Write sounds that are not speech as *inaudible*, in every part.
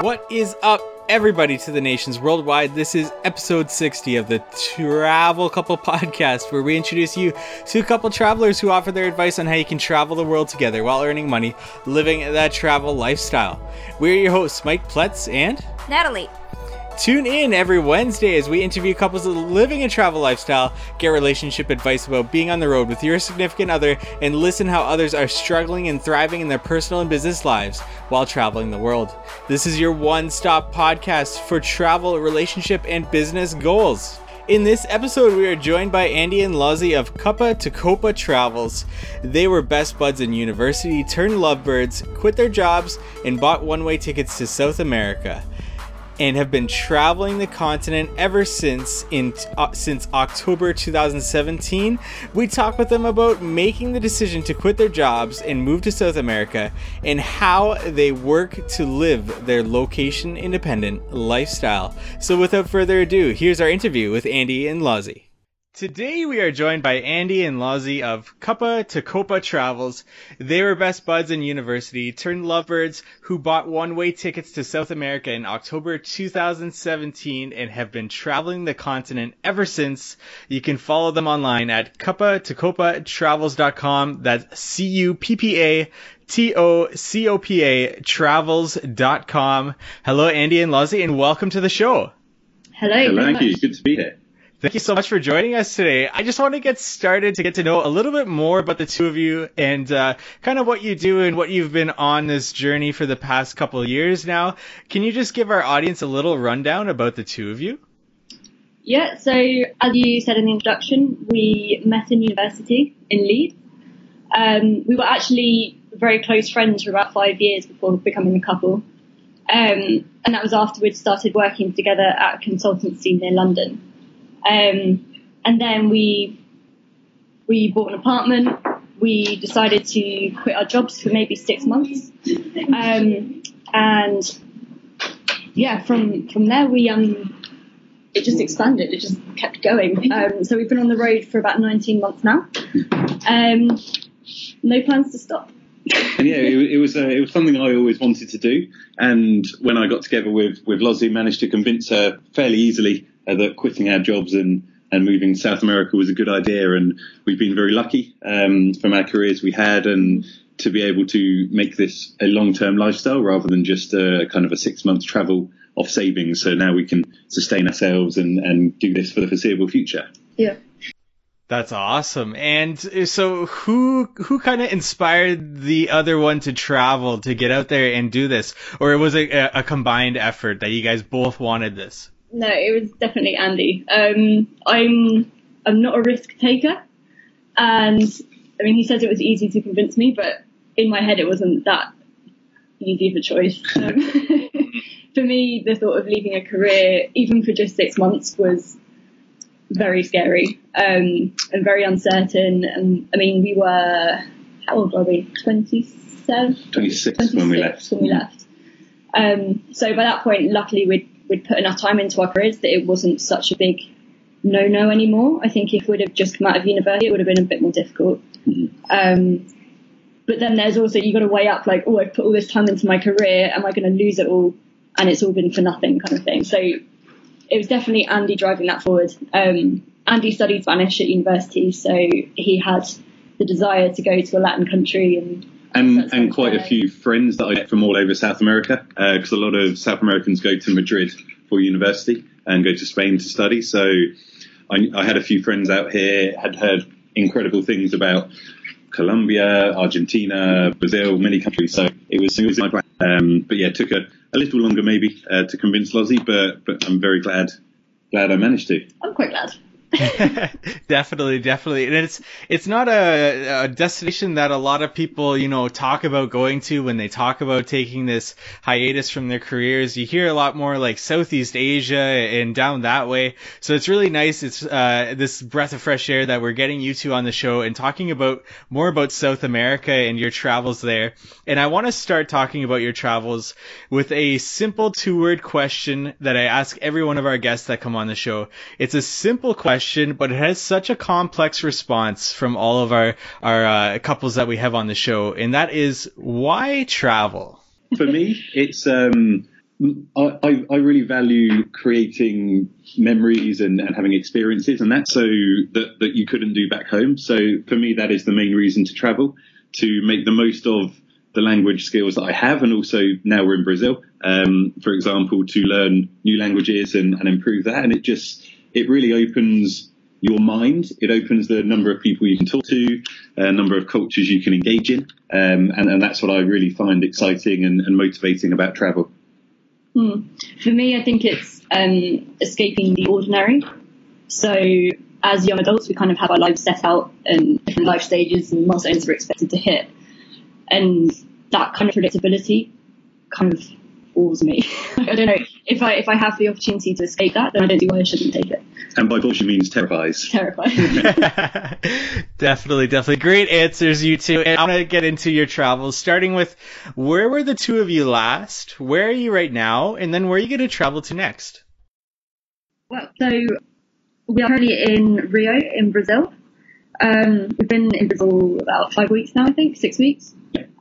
What is up, everybody, to the nations worldwide? This is episode 60 of the Travel Couple podcast, where we introduce you to a couple travelers who offer their advice on how you can travel the world together while earning money, living that travel lifestyle. We're your hosts, Mike Pletz and Natalie. Tune in every Wednesday as we interview couples living a travel lifestyle, get relationship advice about being on the road with your significant other, and listen how others are struggling and thriving in their personal and business lives while traveling the world. This is your one stop podcast for travel, relationship, and business goals. In this episode, we are joined by Andy and Lozzie of Cuppa to Copa Travels. They were best buds in university, turned lovebirds, quit their jobs, and bought one way tickets to South America and have been traveling the continent ever since in uh, since October 2017. We talk with them about making the decision to quit their jobs and move to South America and how they work to live their location independent lifestyle. So without further ado, here's our interview with Andy and Lozzie. Today we are joined by Andy and Lozzie of Cuppa to Copa Travels. They were best buds in university, turned lovebirds who bought one-way tickets to South America in October 2017 and have been traveling the continent ever since. You can follow them online at cuppa to copa travels.com. That's C-U-P-P-A T-O-C-O-P-A travels.com. Hello, Andy and Lozzie, and welcome to the show. Hello. Hello, thank you. Good to be here. Thank you so much for joining us today. I just want to get started to get to know a little bit more about the two of you and uh, kind of what you do and what you've been on this journey for the past couple of years now. Can you just give our audience a little rundown about the two of you? Yeah, so as you said in the introduction, we met in university in Leeds. Um, we were actually very close friends for about five years before becoming a couple. Um, and that was after we'd started working together at a consultancy near London. Um, and then we we bought an apartment. We decided to quit our jobs for maybe six months, um, and yeah, from from there we um it just expanded. It just kept going. Um, so we've been on the road for about 19 months now. Um, no plans to stop. and yeah, it, it was uh, it was something I always wanted to do. And when I got together with with Lozzie, managed to convince her fairly easily uh, that quitting our jobs and and moving to South America was a good idea. And we've been very lucky um, from our careers we had and to be able to make this a long term lifestyle rather than just a kind of a six months travel off savings. So now we can sustain ourselves and and do this for the foreseeable future. Yeah. That's awesome. And so who who kind of inspired the other one to travel to get out there and do this or was it a, a combined effort that you guys both wanted this? No, it was definitely Andy. Um, I'm I'm not a risk taker, and I mean he says it was easy to convince me, but in my head it wasn't that easy of a choice. Um, *laughs* for me, the thought of leaving a career, even for just six months, was very scary um, and very uncertain. And I mean, we were how old were we? Twenty seven. 26 when we left. When we left. Um, so by that point, luckily we'd we'd put enough time into our careers that it wasn't such a big no no anymore. I think if we'd have just come out of university, it would have been a bit more difficult. Um, but then there's also you've got to weigh up like, oh, I've put all this time into my career, am I going to lose it all? And it's all been for nothing, kind of thing. So it was definitely Andy driving that forward. Um, Andy studied Spanish at university, so he had the desire to go to a Latin country and And and quite a few friends that I get from all over South America because a lot of South Americans go to Madrid for university and go to Spain to study. So I, I had a few friends out here, had heard incredible things about Colombia, Argentina, Brazil, many countries. So it was, it was my plan. Um, but yeah, it took a, a little longer maybe uh, to convince Lozzie, but but I'm very glad glad I managed to. I'm quite glad. *laughs* definitely, definitely, and it's it's not a, a destination that a lot of people you know talk about going to when they talk about taking this hiatus from their careers. You hear a lot more like Southeast Asia and down that way. So it's really nice. It's uh, this breath of fresh air that we're getting you two on the show and talking about more about South America and your travels there. And I want to start talking about your travels with a simple two-word question that I ask every one of our guests that come on the show. It's a simple question question, but it has such a complex response from all of our our uh, couples that we have on the show, and that is why travel. For me, it's um, I, I really value creating memories and, and having experiences, and that's so that that you couldn't do back home. So for me, that is the main reason to travel to make the most of the language skills that I have, and also now we're in Brazil, um, for example, to learn new languages and, and improve that. And it just it really opens your mind. It opens the number of people you can talk to, a number of cultures you can engage in, um, and, and that's what I really find exciting and, and motivating about travel. Hmm. For me, I think it's um, escaping the ordinary. So as young adults, we kind of have our lives set out and different life stages and milestones we're expected to hit. And that kind of predictability kind of bores me. *laughs* I don't know. If I if I have the opportunity to escape that, then I don't see why I shouldn't take it. And by bores you means terrifies. Terrified. *laughs* *laughs* definitely, definitely. Great answers, you two. And I want to get into your travels, starting with where were the two of you last? Where are you right now? And then where are you going to travel to next? Well, so we are currently in Rio in Brazil. Um, we've been in Brazil about five weeks now, I think, six weeks.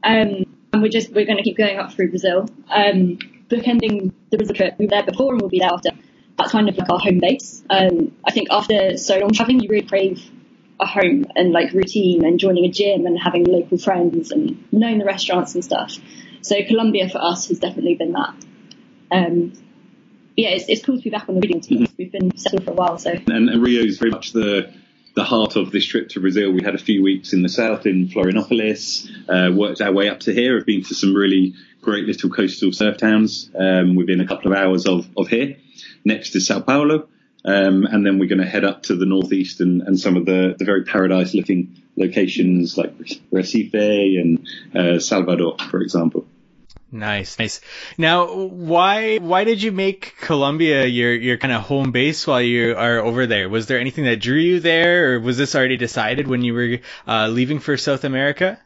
Um, and we're just, we're going to keep going up through Brazil. Um, bookending the Brazil trip, we were there before and we'll be there after. That's kind of like our home base. Um, I think after so long traveling, you really crave a home and like routine and joining a gym and having local friends and knowing the restaurants and stuff. So Colombia for us has definitely been that. Um, yeah, it's, it's cool to be back on the reading team. We've been settled for a while, so. And, and Rio is very much the the heart of this trip to Brazil. We had a few weeks in the south in Florianopolis, uh, worked our way up to here. I've been to some really great little coastal surf towns um, within a couple of hours of, of here. Next is Sao Paulo. Um, and then we're going to head up to the northeast and, and some of the, the very paradise looking locations like Recife and uh, Salvador, for example. Nice, nice. Now, why why did you make Colombia your your kind of home base while you are over there? Was there anything that drew you there, or was this already decided when you were uh, leaving for South America?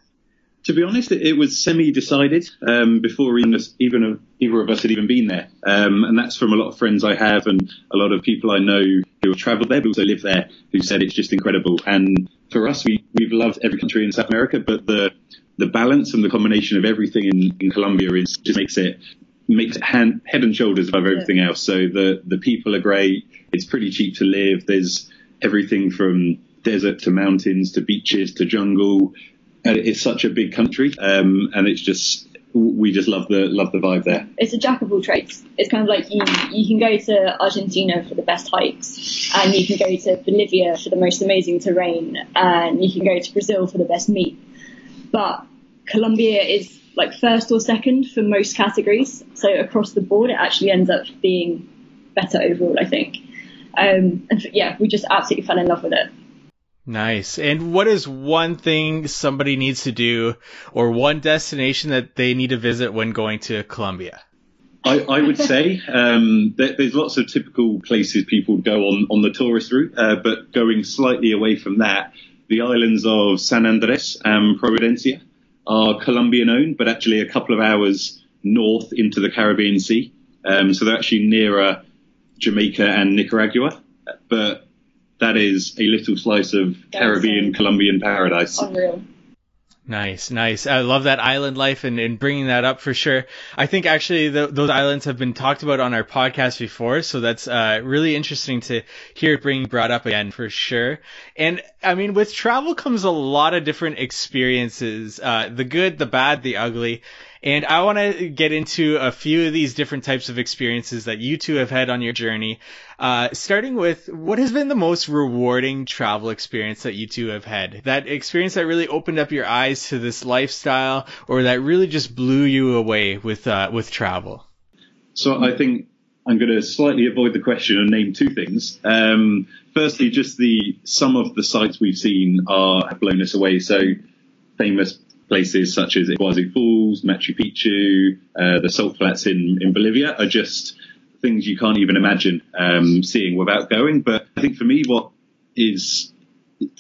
To be honest, it, it was semi-decided um, before even even either of us had even been there, um, and that's from a lot of friends I have and a lot of people I know who have travelled there, but also live there, who said it's just incredible. And for us, we we've loved every country in South America, but the the balance and the combination of everything in, in Colombia is just makes it makes it hand, head and shoulders above everything yeah. else. So the the people are great. It's pretty cheap to live. There's everything from desert to mountains to beaches to jungle. And it's such a big country, um, and it's just we just love the love the vibe there. It's a jack of all trades. It's kind of like you you can go to Argentina for the best hikes, and you can go to Bolivia for the most amazing terrain, and you can go to Brazil for the best meat. But Colombia is like first or second for most categories. So across the board, it actually ends up being better overall, I think. Um, and yeah, we just absolutely fell in love with it. Nice. And what is one thing somebody needs to do or one destination that they need to visit when going to Colombia? I, I would *laughs* say um, there's lots of typical places people go on, on the tourist route, uh, but going slightly away from that, the islands of San Andres and Providencia are Colombian owned, but actually a couple of hours north into the Caribbean Sea. Um, so they're actually nearer Jamaica and Nicaragua, but that is a little slice of Caribbean Colombian paradise. Unreal. Nice, nice. I love that island life and, and bringing that up for sure. I think actually the, those islands have been talked about on our podcast before, so that's uh, really interesting to hear it being brought up again for sure. And I mean, with travel comes a lot of different experiences, uh, the good, the bad, the ugly. And I want to get into a few of these different types of experiences that you two have had on your journey. Uh, starting with what has been the most rewarding travel experience that you two have had? That experience that really opened up your eyes to this lifestyle or that really just blew you away with, uh, with travel? So I think I'm going to slightly avoid the question and name two things. Um, firstly, just the some of the sites we've seen are have blown us away. So famous places such as Iguazu Falls, Machu Picchu, uh, the salt flats in, in Bolivia are just things you can't even imagine um, seeing without going. But I think for me, what is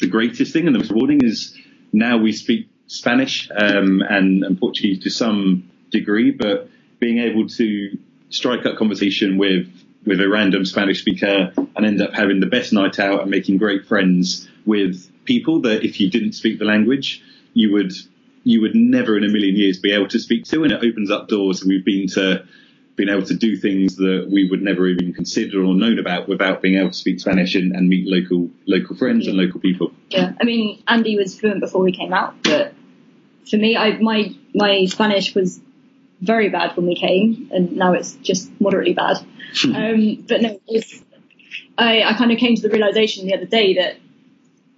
the greatest thing and the most rewarding is now we speak Spanish um, and, and Portuguese to some degree, but being able to strike up conversation with with a random Spanish speaker and end up having the best night out and making great friends with people that if you didn't speak the language, you would you would never in a million years be able to speak to, and it opens up doors. And we've been to been able to do things that we would never even consider or known about without being able to speak Spanish and, and meet local local friends and local people. Yeah, I mean, Andy was fluent before we came out, but for me, I my my Spanish was very bad when we came, and now it's just moderately bad. um, but no, it's, I I kind of came to the realization the other day that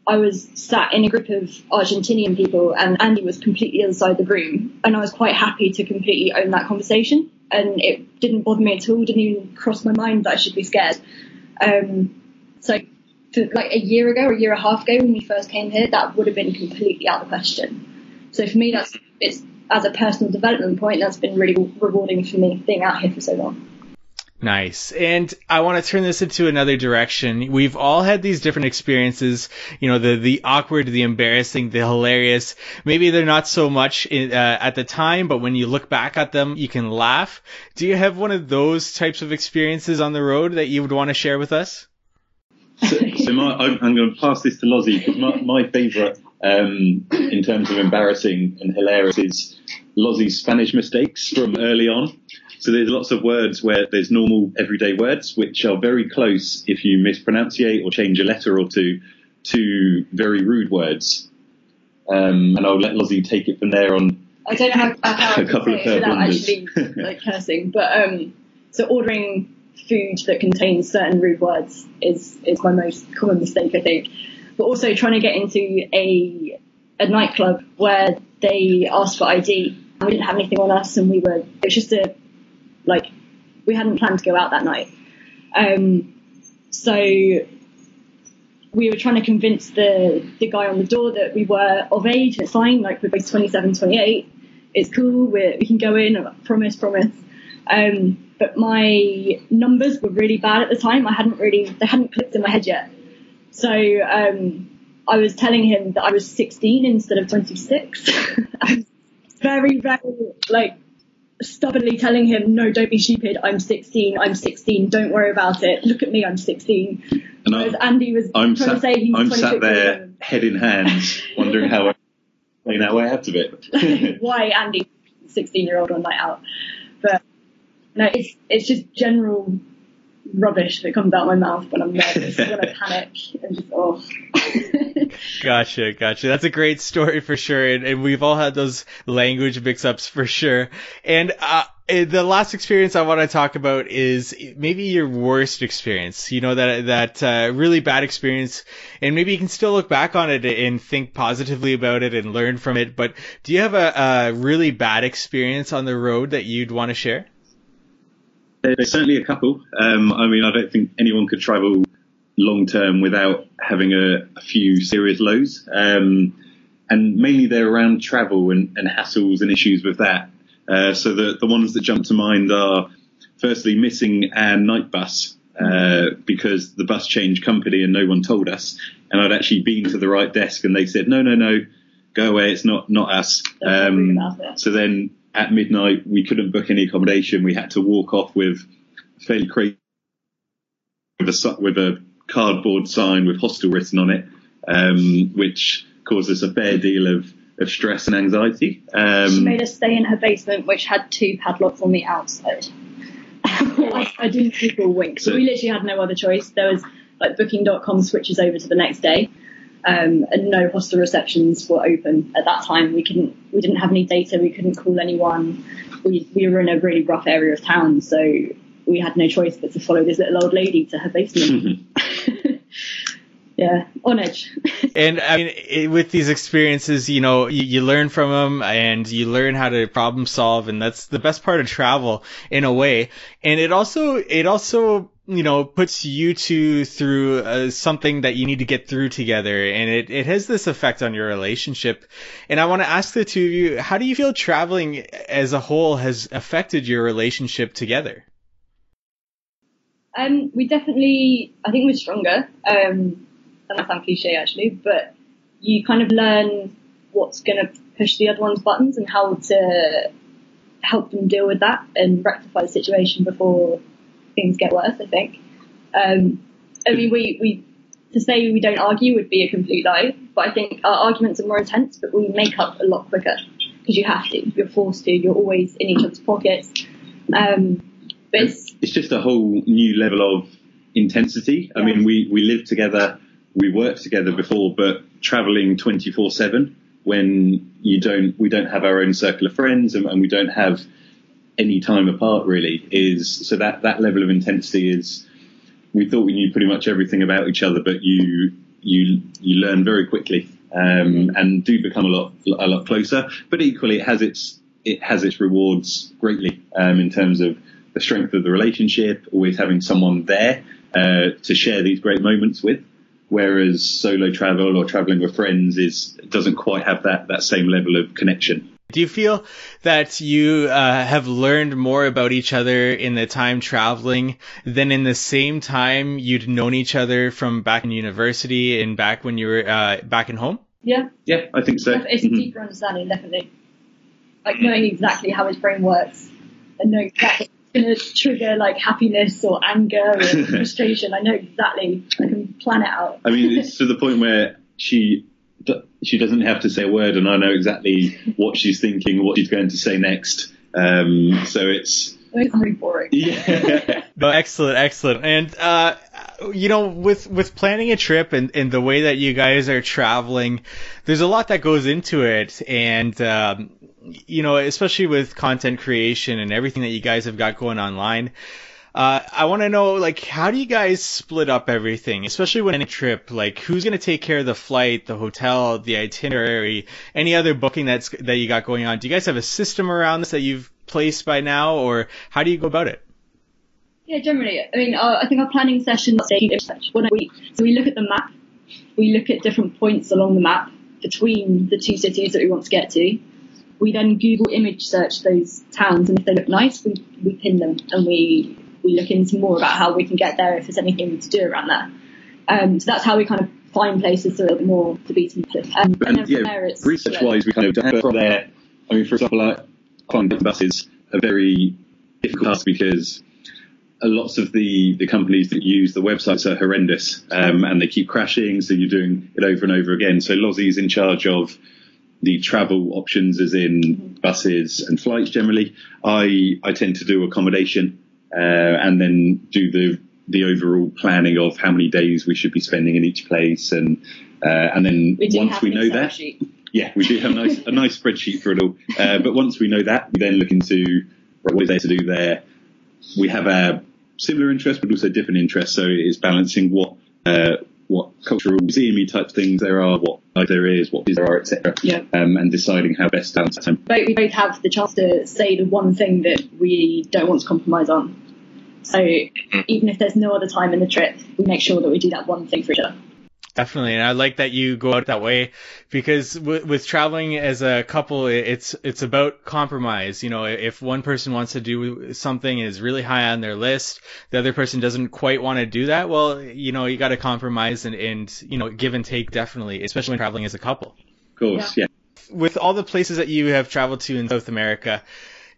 I was sat in a group of Argentinian people, and Andy was completely the other side of the room, and I was quite happy to completely own that conversation, and it didn't bother me at all. Didn't even cross my mind that I should be scared. Um, so, for like a year ago or a year and a half ago when we first came here, that would have been completely out of the question. So for me, that's it's as a personal development point, that's been really rewarding for me being out here for so long. Nice. And I want to turn this into another direction. We've all had these different experiences, you know, the, the awkward, the embarrassing, the hilarious. Maybe they're not so much in, uh, at the time, but when you look back at them, you can laugh. Do you have one of those types of experiences on the road that you would want to share with us? So, so my, I'm, I'm, going to pass this to Lozzie because my, my favourite um, in terms of embarrassing and hilarious is Lozzie's Spanish mistakes from early on. So there's lots of words where there's normal everyday words which are very close if you mispronunciate or change a letter or two to very rude words. Um, and I'll let Lozzie take it from there on. I don't know how, how a couple of it without actually like cursing, but um, so ordering food that contains certain rude words is is my most common mistake, I think. But also trying to get into a a nightclub where they asked for ID and we didn't have anything on us, and we were it was just a like we hadn't planned to go out that night. Um, so we were trying to convince the, the guy on the door that we were of age, it's fine, like we're both 27, 28, it's cool, we we can go in, promise, promise. Um, but my numbers were really bad at the time. I hadn't really, they hadn't clicked in my head yet. So, um, I was telling him that I was 16 instead of 26. *laughs* I was very, very, like, stubbornly telling him, no, don't be stupid. I'm 16. I'm 16. Don't worry about it. Look at me. I'm 16. And Whereas I, Andy was I'm trying sat, to say he's I'm sat there, head in hands, *laughs* wondering how I explain our way out of it. *laughs* Why Andy, 16 year old on night out? But no, it's it's just general rubbish that comes out of my mouth when I'm *laughs* nervous, when I panic, and just oh. *laughs* gotcha, gotcha. That's a great story for sure, and, and we've all had those language mix-ups for sure. And uh, the last experience I want to talk about is maybe your worst experience. You know that that uh, really bad experience, and maybe you can still look back on it and think positively about it and learn from it. But do you have a, a really bad experience on the road that you'd want to share? There's certainly a couple. Um, I mean, I don't think anyone could travel long term without having a, a few serious lows. Um, and mainly they're around travel and, and hassles and issues with that. Uh, so the, the ones that jump to mind are firstly missing our night bus uh, because the bus changed company and no one told us. And I'd actually been to the right desk and they said, no, no, no, go away. It's not, not us. Um, so then at midnight, we couldn't book any accommodation. We had to walk off with fairly crazy with a, with a cardboard sign with hostel written on it, um, which caused us a fair deal of, of stress and anxiety. Um, she made us stay in her basement, which had two padlocks on the outside. I, *laughs* I, didn't people wink, so we literally had no other choice. There was like Booking.com switches over to the next day um, and no hostel receptions were open at that time. We couldn't, we didn't have any data. We couldn't call anyone. We, we were in a really rough area of town, so we had no choice but to follow this little old lady to her basement. *laughs* yeah, on edge. *laughs* and I mean, it, with these experiences, you know, you, you, learn from them and you learn how to problem solve, and that's the best part of travel in a way. And it also, it also you know, puts you two through uh, something that you need to get through together, and it, it has this effect on your relationship. And I want to ask the two of you, how do you feel traveling as a whole has affected your relationship together? Um, we definitely, I think we're stronger. Um, and that sounds cliche actually, but you kind of learn what's going to push the other one's buttons and how to help them deal with that and rectify the situation before things get worse. I think. Um, I mean, we we to say we don't argue would be a complete lie, but I think our arguments are more intense, but we make up a lot quicker because you have to. You're forced to. You're always in each other's pockets. Um, but it's, it's just a whole new level of intensity. I Yeah. mean, we, we lived together, we worked together before, but traveling 24 seven when you don't, we don't have our own circle of friends and, and we don't have any time apart really is, so that, that level of intensity is, we thought we knew pretty much everything about each other, but you, you, you learn very quickly, um, and do become a lot, a lot closer, but equally it has its, it has its rewards greatly, um, in terms of the strength of the relationship, always having someone there, uh, to share these great moments with. Whereas solo travel or traveling with friends is, doesn't quite have that, that same level of connection. Do you feel that you uh, have learned more about each other in the time traveling than in the same time you'd known each other from back in university and back when you were uh, back in home? yeah, Yeah, I think so. it's a Mhm. deeper understanding, definitely. Like knowing exactly how his brain works and knowing exactly what's going to trigger like happiness or anger or *laughs* frustration. I know exactly. I can plan it out. I mean, *laughs* it's to the point where she she doesn't have to say a word, and I know exactly what she's thinking, what she's going to say next. Um, so it's It's very boring. yeah, *laughs* No, excellent, excellent. And uh, you know, with with planning a trip and, and the way that you guys are traveling, there's a lot that goes into it, and um, you know, especially with content creation and everything that you guys have got going online. Uh, I want to know, like, how do you guys split up everything, especially when a trip? Like, who's going to take care of the flight, the hotel, the itinerary, any other booking that's that you got going on? Do you guys have a system around this that you've placed by now, or how do you go about it? Yeah, generally. I mean, uh, I think our planning sessions take one a week. So we look at the map. We look at different points along the map between the two cities that we want to get to. We then Google image search those towns, and if they look nice, we, we pin them and we we look into more about how we can get there if there's anything to do around there. Um, so that's how we kind of find places that a bit more to be to um, and and yeah, there it's research wise, we kind of it from there. I mean, for example, like flying buses are very difficult task because a lots of the, the companies that use the websites are horrendous um, and they keep crashing, so you're doing it over and over again. So Lozzie's in charge of the travel options, as in buses and flights generally. I I tend to do accommodation uh, and then do the the overall planning of how many days we should be spending in each place, and uh, and then we once we know that, sheet. *laughs* yeah, we do have a nice, a nice spreadsheet for it all. Uh, but once we know that, we then look into right, what is there to do there. We have a similar interest, but also different interests. So it's balancing what, uh, what cultural museum type things there are, what there is, what there are, etc. Yeah. Um, and deciding how best to balance time. both, we both have the chance to say the one thing that we don't want to compromise on. So mm. even if there's no other time in the trip, we make sure that we do that one thing for each other. Definitely, and I like that you go out that way because with, with traveling as a couple, it's it's about compromise. You know, if one person wants to do something and is really high on their list, the other person doesn't quite want to do that. Well, you know, you got to compromise and and you know give and take definitely, especially when traveling as a couple. Of course, yeah. With all the places that you have traveled to in South America,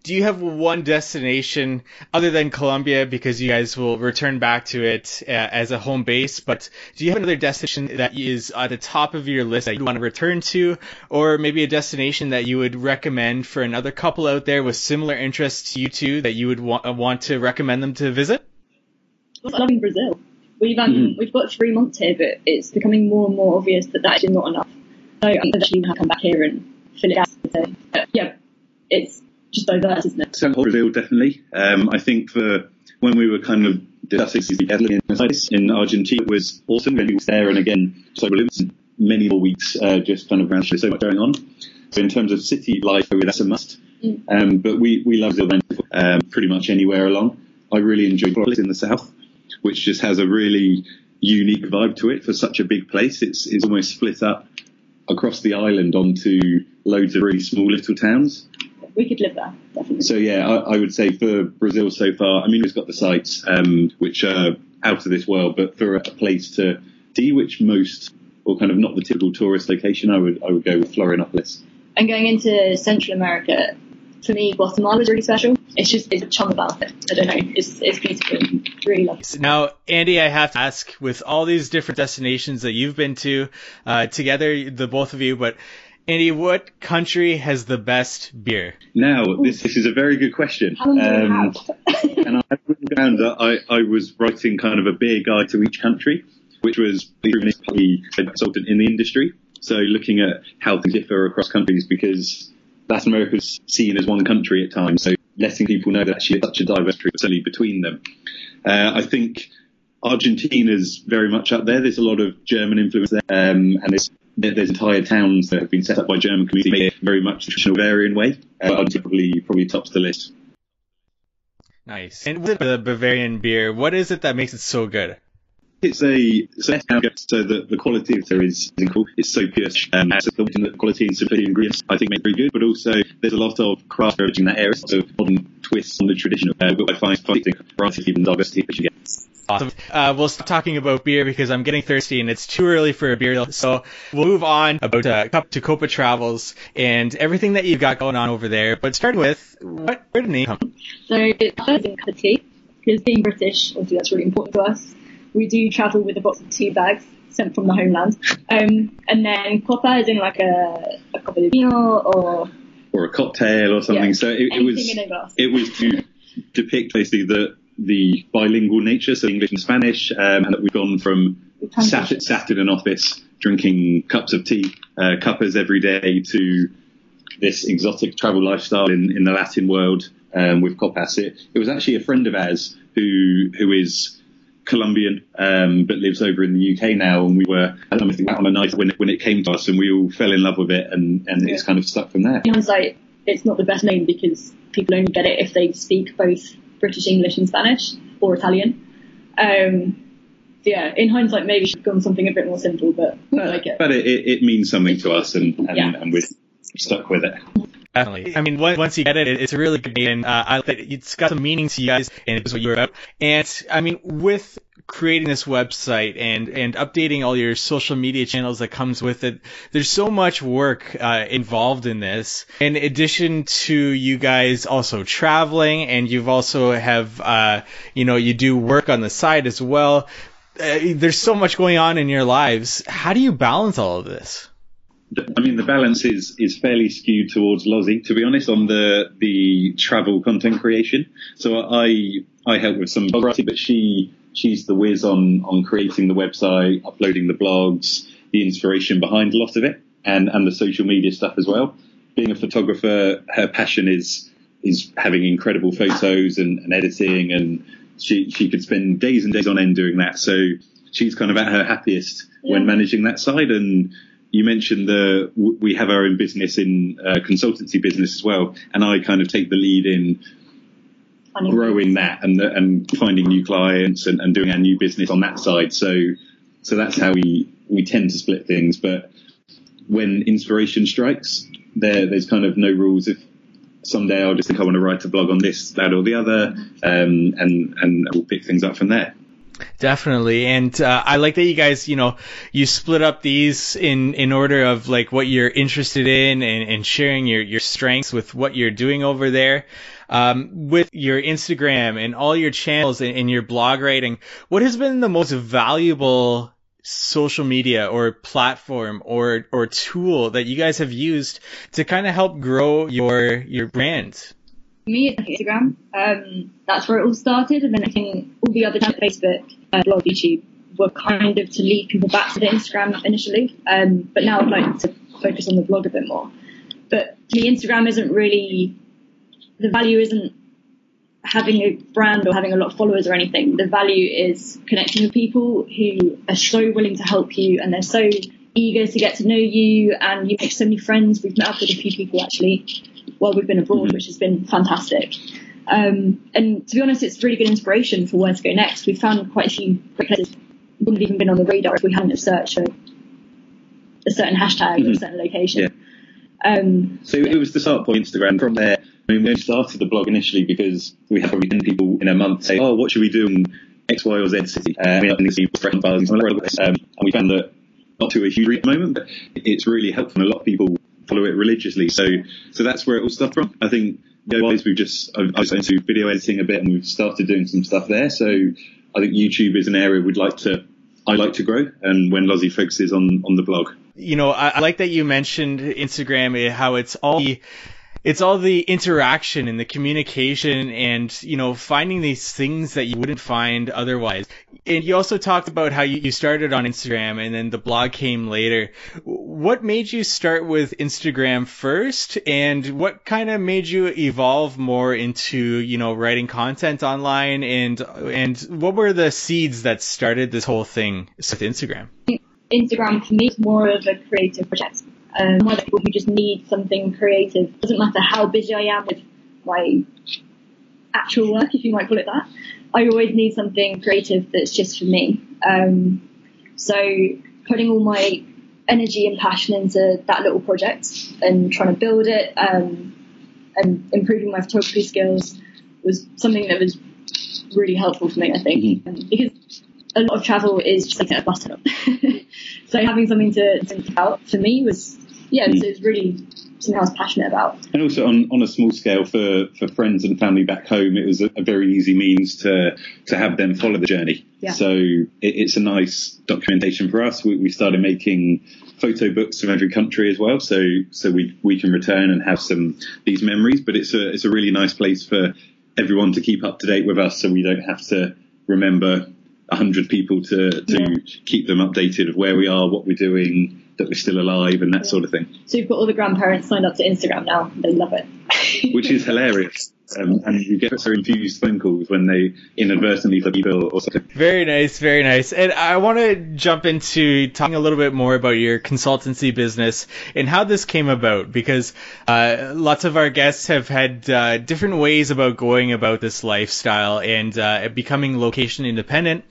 do you have one destination other than Colombia because you guys will return back to it uh, as a home base? But do you have another destination that is at the top of your list that you want to return to, or maybe a destination that you would recommend for another couple out there with similar interests to you two that you would wa- uh, want to recommend them to visit? I love in Brazil. We've um, Mhm. we've got three months here, but it's becoming more and more obvious that that's not enough. So I think eventually we'll come back here and fill it out. So, but yeah, it's just diverse, isn't it? So Brazil definitely. Um, I think for when we were kind of discussing the Catalan in Argentina it was awesome when we was there, and again, so many more weeks uh, just kind of around so much going on. So in terms of city life, that's a must. Mm. Um, but we we love Brazil um, pretty much anywhere along. I really enjoy Floripa in the south, which just has a really unique vibe to it for such a big place. It's it's almost split up across the island onto loads of really small little towns. We could live there, definitely. So yeah, I, I would say for Brazil so far, I mean, we've got the sites um, which are out of this world, but for a place to see, which most or kind of not the typical tourist location, I would I would go with Florianopolis. And going into Central America, for me, Guatemala is really special. It's just it's a charm about it. I don't know. It's it's beautiful. Really love it. Now, Andy, I have to ask, with all these different destinations that you've been to uh, together, the both of you, but Andy, what country has the best beer? Now, this, this is a very good question. How long do we Um, *laughs* and I written down that I, I was writing kind of a beer guide to each country, which was proven to be a consultant in the industry. So looking at how things differ across countries because Latin America is seen as one country at times. So letting people know that actually it's such a diverse certainly between them. Uh, I think Argentina's very much up there. There's a lot of German influence there, um, and there's there- there's entire towns that have been set up by German communities, very much the traditional Bavarian way. Uh, probably probably tops the list. Nice. And with the Bavarian beer, what is it that makes it so good? It's a so, so the, the quality of it is, is cool. It's so pure. Um, so the, quality and simplicity of ingredients I think make it very good, but also there's a lot of craft in that area, so modern twists on the traditional. Uh, which I find fascinating, variety and diversity that you get. Awesome. Uh, we'll stop talking about beer because I'm getting thirsty and it's too early for a beer. So we'll move on about uh, Cuppa to Copa Travels and everything that you've got going on over there. But starting with, what, where did the name come from? So it's first in cup of tea because being British, obviously that's really important to us. We do travel with a box of tea bags sent from the homeland, um, and then copa is in like a, a copa de vino or Or a cocktail or something. Yeah. So it, it was in a glass. it was to depict basically the the bilingual nature, so English and Spanish, um, and that we've gone from sat, sat in an office drinking cups of tea, uh, cuppers every day, to this exotic travel lifestyle in, in the Latin world um, with copas. It, it was actually a friend of ours who who is Colombian um, but lives over in the UK now, and we were I don't know, on a night when it, when it came to us, and we all fell in love with it, and, and it's kind of stuck from there. in hindsight, it's not the best name because people only get it if they speak both British English and Spanish or Italian. Um, so yeah, in hindsight, maybe should have gone something a bit more simple, but I like it. But it, it, it means something to us, and and, Yeah. and we're stuck with it. Definitely. I mean, once once you get it, it- it's a really good name, and uh, I like that it's got some meaning to you guys, and it's what you're about. And I mean, with creating this website and and updating all your social media channels that comes with it, there's so much work uh, involved in this. In addition to you guys also traveling, and you've also have uh, you know you do work on the side as well. Uh, there's so much going on in your lives. How do you balance all of this? I mean, the balance is is fairly skewed towards Lozzie, to be honest, on the the travel content creation. So I I help with some but she she's the whiz on on creating the website, uploading the blogs, the inspiration behind a lot of it, and and the social media stuff as well. Being a photographer, her passion is is having incredible photos and, and editing, and she she could spend days and days on end doing that. So she's kind of at her happiest when managing that side and you mentioned the we have our own business in uh, consultancy business as well, and I kind of take the lead in. Growing that and the, and finding new clients and, and doing our new business on that side. So so that's how we we tend to split things. But when inspiration strikes, there there's kind of no rules. If someday I'll just think I want to write a blog on this, that, or the other, um, and and we'll pick things up from there. Definitely, and uh, I like that you guys, you know, you split up these in in order of like what you're interested in and, and sharing your your strengths with what you're doing over there. Um, with your Instagram and all your channels and, and your blog writing, what has been the most valuable social media or platform or or tool that you guys have used to kind of help grow your your brand? me, Instagram. Um, that's where it all started, and then I think all the other channels, Facebook, uh, blog, YouTube, were kind of to lead people back to the Instagram initially. Um, but now I'd like to focus on the blog a bit more. But to me, Instagram isn't really the value isn't having a brand or having a lot of followers or anything. The value is connecting with people who are so willing to help you and they're so eager to get to know you and you make so many friends. We've met up with a few people actually while we've been abroad, which has been fantastic. Um, and to be honest, it's really good inspiration for where to go next. We've found quite a few great places wouldn't have even been on the radar if we hadn't searched for a certain hashtag or a certain location. Um, So it was the start point Instagram. From there, I mean, we started the blog initially because we had probably 10 people in a month say, oh, what should we do in X, Y, or Z city? Uh, fresh and. Um, we found that not to a huge at the moment, but it's really helpful. And a lot of people follow it religiously. So, so that's where it all started from. I think wise we've just, I've, I've into video editing a bit and we've started doing some stuff there. So I think YouTube is an area we'd like to, I like to grow and when Lozzie focuses on, on the blog. You know, I, I like that you mentioned Instagram, how it's all it's all the interaction and the communication and you know finding these things that you wouldn't find otherwise. And you also talked about how you, started on instagram and then the blog came later. What made you start with instagram first? And what kind of made you evolve more into you know writing content online? And and what were the seeds that started this whole thing with instagram? Instagram for me is more of a creative project um, one of the people who just need something creative. Doesn't matter how busy I am with my actual work, if you might call it that. I always need something creative that's just for me. Um, so putting all my energy and passion into that little project and trying to build it um, and improving my photography skills was something that was really helpful for me, I think, mm-hmm. Um, because a lot of travel is just like a button up. *laughs* so having something to think about for me was yeah, mm. so it's really something I was passionate about. And also on, on a small scale for, for friends and family back home, it was a, a very easy means to to have them follow the journey. Yeah. So it, it's a nice documentation for us. We, we started making photo books from every country as well, so so we we can return and have some these memories. But it's a it's a really nice place for everyone to keep up to date with us, so we don't have to remember a hundred people to to yeah. keep them updated of where we are, what we're doing, that we're still alive, and that sort of thing. So you've got all the grandparents signed up to Instagram now. They love it, which is *laughs* hilarious. Um, and you get so infused phone calls when they inadvertently leave bill or something. Very nice, very nice. And I want to jump into talking a little bit more about your consultancy business and how this came about because uh, lots of our guests have had uh, different ways about going about this lifestyle and uh, becoming location independent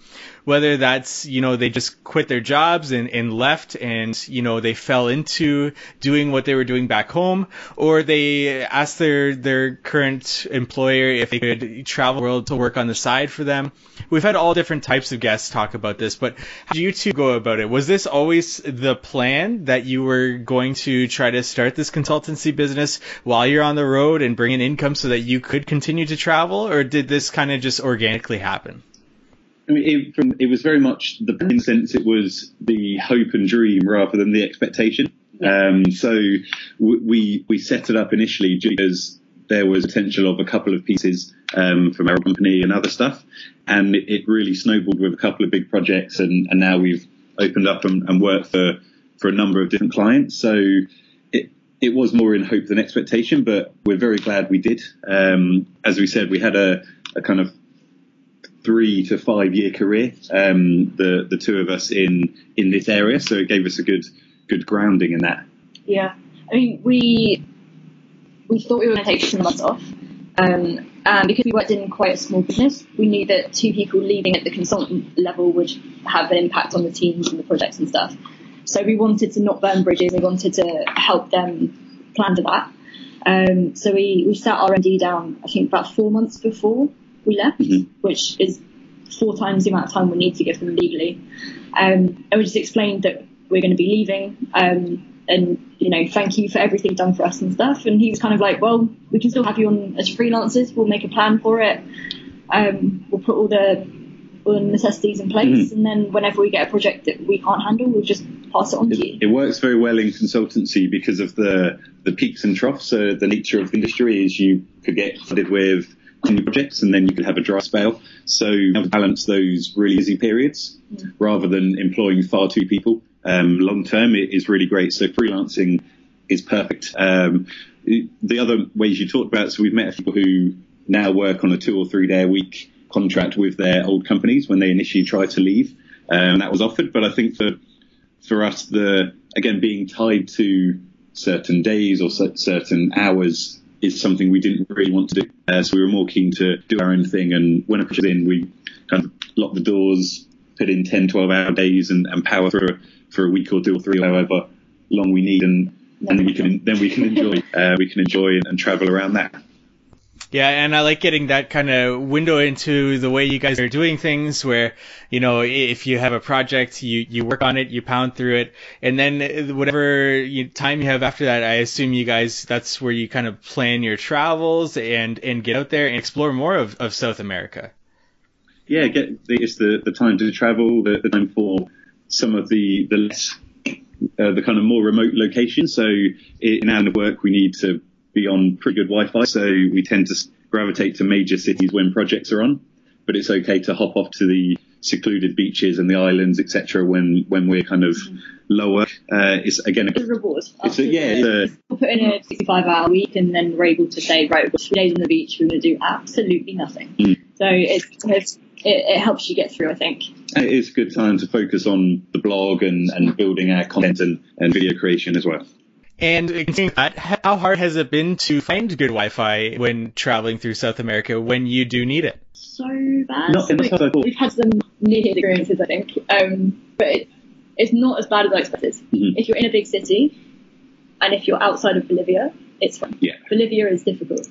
whether that's, you know, they just quit their jobs and, and left and, you know, they fell into doing what they were doing back home, or they asked their, their current employer if they could travel the world to work on the side for them. We've had all different types of guests talk about this, but how did you two go about it? Was this always the plan that you were going to try to start this consultancy business while you're on the road and bring in income so that you could continue to travel, or did this kind of just organically happen? I mean, it, from, it was very much the in sense it was the hope and dream rather than the expectation. Um, so we we set it up initially because there was potential of a couple of pieces um, from our company and other stuff, and it, really snowballed with a couple of big projects, and, and now we've opened up and, and, worked for for a number of different clients. So it it was more in hope than expectation, but we're very glad we did. Um, as we said, we had a, a kind of three to five year career, um, the the two of us in in this area. So it gave us a good good grounding in that. Yeah, I mean we we thought we were going to take some months off, um, and because we worked in quite a small business, we knew that two people leaving at the consultant level would have an impact on the teams and the projects and stuff. So we wanted to not burn bridges. We wanted to help them plan for that. Um, so we, we sat Randy down, I think about four months before we left, mm-hmm. which is four times the amount of time we need to give them legally. Um, and we just explained that we're going to be leaving. Um, and you know, thank you for everything done for us and stuff. And he was kind of like, well, we can still have you on as freelancers. We'll make a plan for it. Um, we'll put all the all the necessities in place, mm-hmm. and then whenever we get a project that we can't handle, we'll just pass it on it, to you. It works very well in consultancy because of the the peaks and troughs. So the nature of the industry is you could get flooded with new projects and then you could have a dry spell. So you have to balance those really busy periods mm. rather than employing far too people. Um, long term, is really great. So freelancing is perfect. Um, the other ways you talked about, so we've met people who now work on a two or three day a week contract with their old companies when they initially try to leave. Um, that was offered, but I think for for us, the again being tied to certain days or certain hours is something we didn't really want to do. Uh, so we were more keen to do our own thing. And when a push in, we kind of lock the doors, put in 10, 12 hour days and, and power through for a week or two or three, however long we need. And, and then we can, then we can enjoy, *laughs* uh, we can enjoy and, and travel around that. Yeah, and I like getting that kind of window into the way you guys are doing things where, you know, if you have a project, you, you work on it, you pound through it, and then whatever you, time you have after that, I assume you guys, that's where you kind of plan your travels and, and get out there and explore more of, of South America. Yeah, get the, it's the, the time to travel, the, the time for some of the, the less, uh, the kind of more remote locations. So in our work, we need to be on pretty good Wi-Fi, so we tend to gravitate to major cities when projects are on. But it's okay to hop off to the secluded beaches and the islands, etc. When when we're kind of lower. Uh, it's again a reward. It's a, yeah. It's a, we'll put in a 65 hour week and then we're able to say, right, we've got three days on the beach, we're going to do absolutely nothing. Mm. So it's, it's it, it, helps you get through, I think. It is a good time to focus on the blog and, and building our content and, and video creation as well. And that, how hard has it been to find good Wi-Fi when traveling through South America when you do need it? So bad. Not, we, we've had some near experiences, I think, um, but it, it's not as bad as I expected. Mm-hmm. If you're in a big city, and if you're outside of Bolivia, it's fine. Yeah. Bolivia is difficult.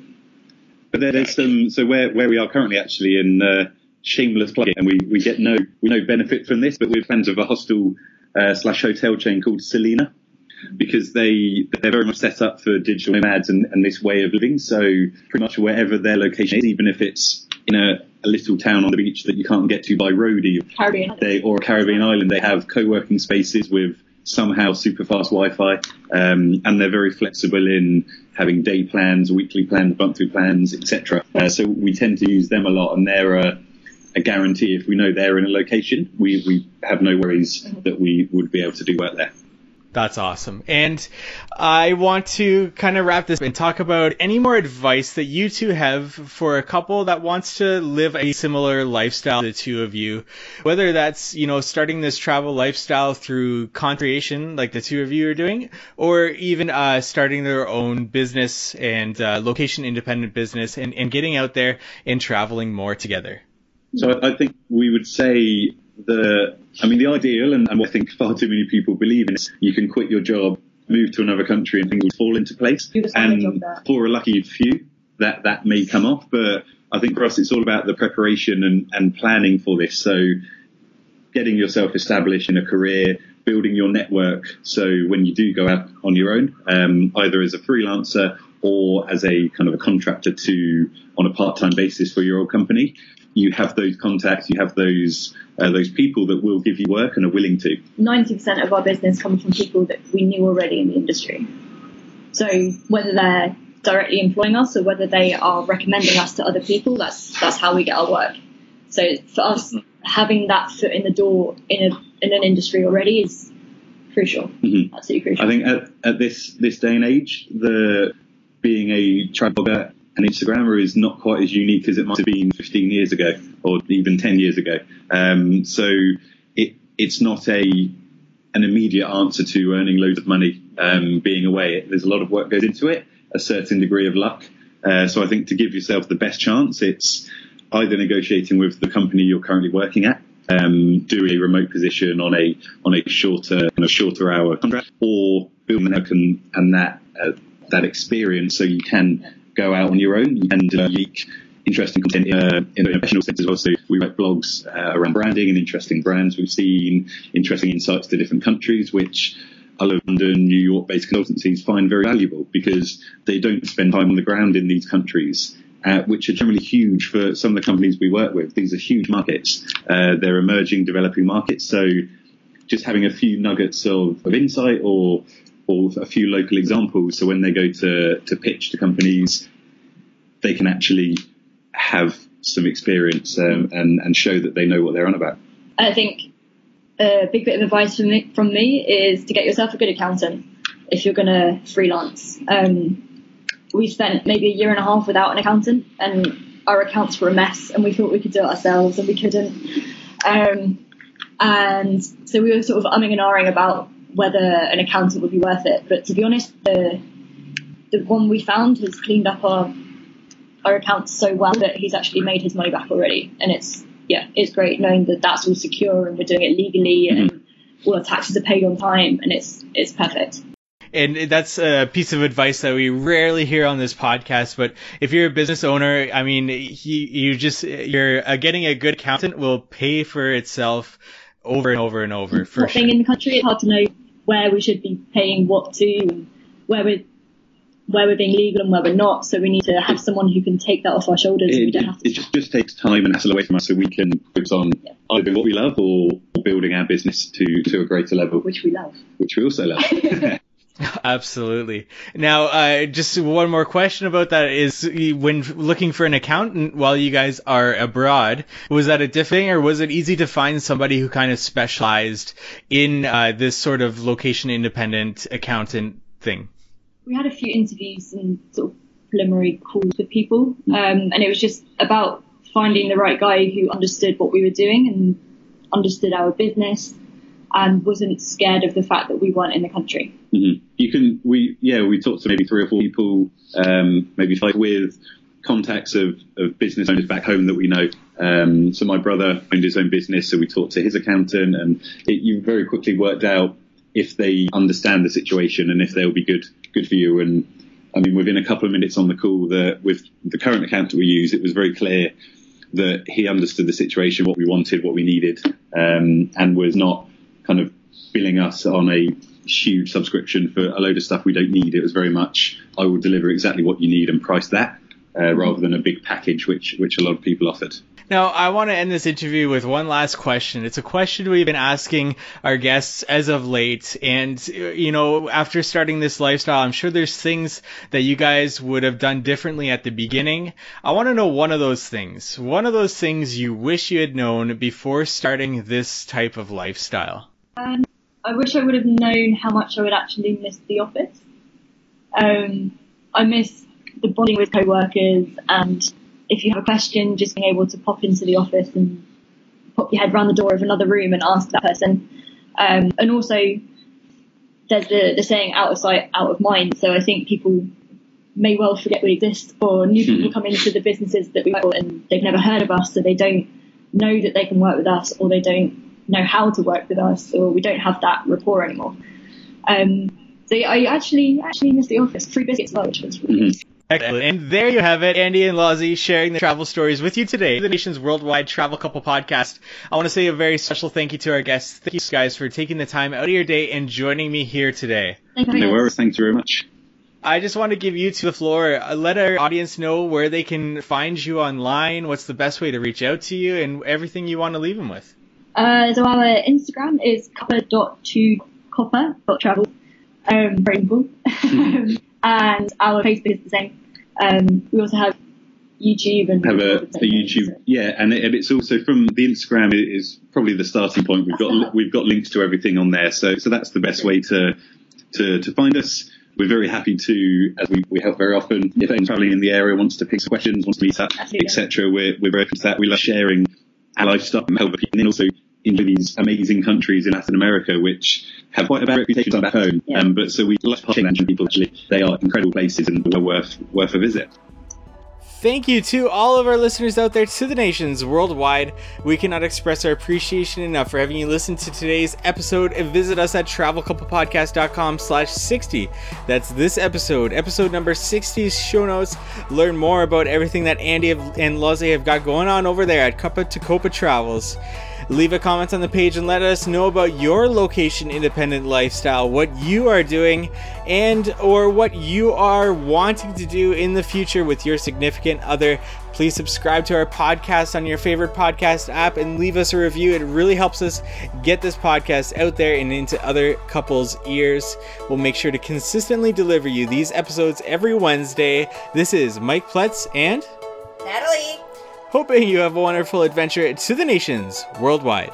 But there, there's some. So where where we are currently, actually in uh, shameless plug, and we we get no we no benefit from this, but we're fans of a hostel uh, slash hotel chain called Selina because they they're very much set up for digital nomads and, and this way of living. So pretty much wherever their location is, even if it's in a, a little town on the beach that you can't get to by road, Caribbean. They, or a Caribbean island, they have co-working spaces with somehow super fast Wi-Fi, um, and they're very flexible in having day plans, weekly plans, monthly plans, etc. Uh, so we tend to use them a lot, and they're a, a, guarantee. If we know they're in a location, we we have no worries that we would be able to do work there. That's awesome. And I want to kind of wrap this and talk about any more advice that you two have for a couple that wants to live a similar lifestyle to the two of you. Whether that's, you know, starting this travel lifestyle through content creation like the two of you are doing, or even uh, starting their own business and uh, location independent business and, and getting out there and traveling more together. So I think we would say the, I mean, the ideal, and, and what I think far too many people believe in, is you can quit your job, move to another country, and things will fall into place. And for a lucky few, that that may come off. But I think for us, it's all about the preparation and, and planning for this. So getting yourself established in a career, building your network. So when you do go out on your own, um, either as a freelancer or as a kind of a contractor to on a part-time basis for your old company, you have those contacts, you have those uh, those people that will give you work and are willing to. Ninety percent of our business comes from people that we knew already in the industry. So whether they're directly employing us or whether they are recommending us to other people, that's that's how we get our work. So for us, having that foot in the door in a in an industry already is crucial. Mm-hmm. Absolutely crucial. I think at, at this this day and age, the being a travel and Instagrammer is not quite as unique as it might have been 15 years ago or even 10 years ago. Um, so it, it's not a, an immediate answer to earning loads of money, um, being away. There's a lot of work goes into it, a certain degree of luck. Uh, so I think to give yourself the best chance, it's either negotiating with the company you're currently working at, um, do a remote position on a on a shorter on a shorter hour contract, or building and, and that uh, that experience so you can go out on your own and uh, leak interesting content in, uh, in the professional sense as well. So we write blogs uh, around branding and interesting brands we've seen, interesting insights to different countries, which other London, New York based consultancies find very valuable because they don't spend time on the ground in these countries. Uh, which are generally huge for some of the companies we work with. These are huge markets. Uh, they're emerging, developing markets. So just having a few nuggets of, of insight or or a few local examples. So when they go to, to pitch to companies, they can actually have some experience um, and, and show that they know what they're on about. I think a big bit of advice from me, from me is to get yourself a good accountant if you're going to freelance. Um, we spent maybe a year and a half without an accountant and our accounts were a mess and we thought we could do it ourselves and we couldn't. Um, and so we were sort of umming and ahhing about whether an accountant would be worth it. But to be honest, the the one we found has cleaned up our our accounts so well that he's actually made his money back already, and it's yeah, it's great knowing that that's all secure and we're doing it legally mm-hmm. and all our taxes are paid on time, and it's it's perfect. and that's a piece of advice that we rarely hear on this podcast. But if you're a business owner, I mean, he, you just you're uh, getting a good accountant will pay for itself over and over and over. For what sure. in the country, it's hard to know where we should be paying what to and where we're where we're being legal and where we're not. So we need to have someone who can take that off our shoulders. and we It, don't have to. it just, just takes time and hassle away from us so we can focus on Yeah. either what we love or building our business to, to a greater level, which we love. which we also love. *laughs* *laughs* Absolutely. Now, uh, just one more question about that is when looking for an accountant while you guys are abroad, was that a different thing or was it easy to find somebody who kind of specialized in uh, this sort of location independent accountant thing? we had a few interviews and sort of preliminary calls with people, um, and it was just about finding the right guy who understood what we were doing and understood our business and wasn't scared of the fact that we weren't in the country. Mhm. You can, we, yeah, we talked to maybe three or four people, um, maybe five with contacts of, of business owners back home that we know. Um, so my brother owned his own business, so we talked to his accountant and it, you very quickly worked out if they understand the situation and if they'll be good, good for you. And I mean, within a couple of minutes on the call that with the current accountant we use, it was very clear that he understood the situation, what we wanted, what we needed, um, and was not kind of billing us on a huge subscription for a load of stuff we don't need. It was very much, I will deliver exactly what you need and price that, uh, rather than a big package, which, which a lot of people offered. Now, I want to end this interview with one last question. It's a question we've been asking our guests as of late. And, you know, after starting this lifestyle, I'm sure there's things that you guys would have done differently at the beginning. I want to know one of those things. One of those things you wish you had known before starting this type of lifestyle. Um, I wish I would have known how much I would actually miss the office. Um, I miss the bonding with co-workers and if you have a question, just being able to pop into the office and pop your head around the door of another room and ask that person. Um, and also, there's the, the saying out of sight, out of mind. So I think people may well forget we exist or new people come into the businesses that we work for and they've never heard of us so they don't know that they can work with us or they don't know how to work with us or we don't have that rapport anymore. Um, so yeah, I actually actually miss the office. Free biscuits as well, which was really nice. Excellent. And there you have it, Andy and Lozzie sharing the travel stories with you today. The nation's worldwide travel couple podcast. I want to say a very special thank you to our guests. Thank you guys for taking the time out of your day and joining me here today. Thank you. No worries. Thank you very much. I just want to give you to the floor. Uh, Let our audience know where they can find you online, what's the best way to reach out to you, and everything you want to leave them with. Uh, so our Instagram is cuppa.to-copa.travel. Um, very simple. *laughs* and our Facebook is the same. Um, we also have YouTube and Have a, a YouTube, yeah, and, it, and it's also from the Instagram is probably the starting point. We've got we've got links to everything on there, so so that's the best way to to to find us. We're very happy to, as we, we help very often, if anyone's traveling in the area wants to pick some questions, wants to meet up, etc. We're we're very open to that. We love sharing our lifestyle and helping people, and also into these amazing countries in Latin America, which have quite a bad reputation back home. Yeah. Um, but so we love that with people. Actually, they are incredible places and well worth worth a visit. Thank you to all of our listeners out there to the nations worldwide. We cannot express our appreciation enough for having you listen to today's episode and visit us at travelcouplepodcast.com slash 60. That's this episode, episode number 60's show notes. Learn more about everything that Andy and Lozzie have got going on over there at Cuppa to Copa Travels. Leave a comment on the page and let us know about your location independent lifestyle, what you are doing, and or what you are wanting to do in the future with your significant other. Please subscribe to our podcast on your favorite podcast app and leave us a review. It really helps us get this podcast out there and into other couples' ears. We'll make sure to consistently deliver you these episodes every Wednesday. This is Mike Pletz and Natalie. Hoping you have a wonderful adventure to the nations worldwide.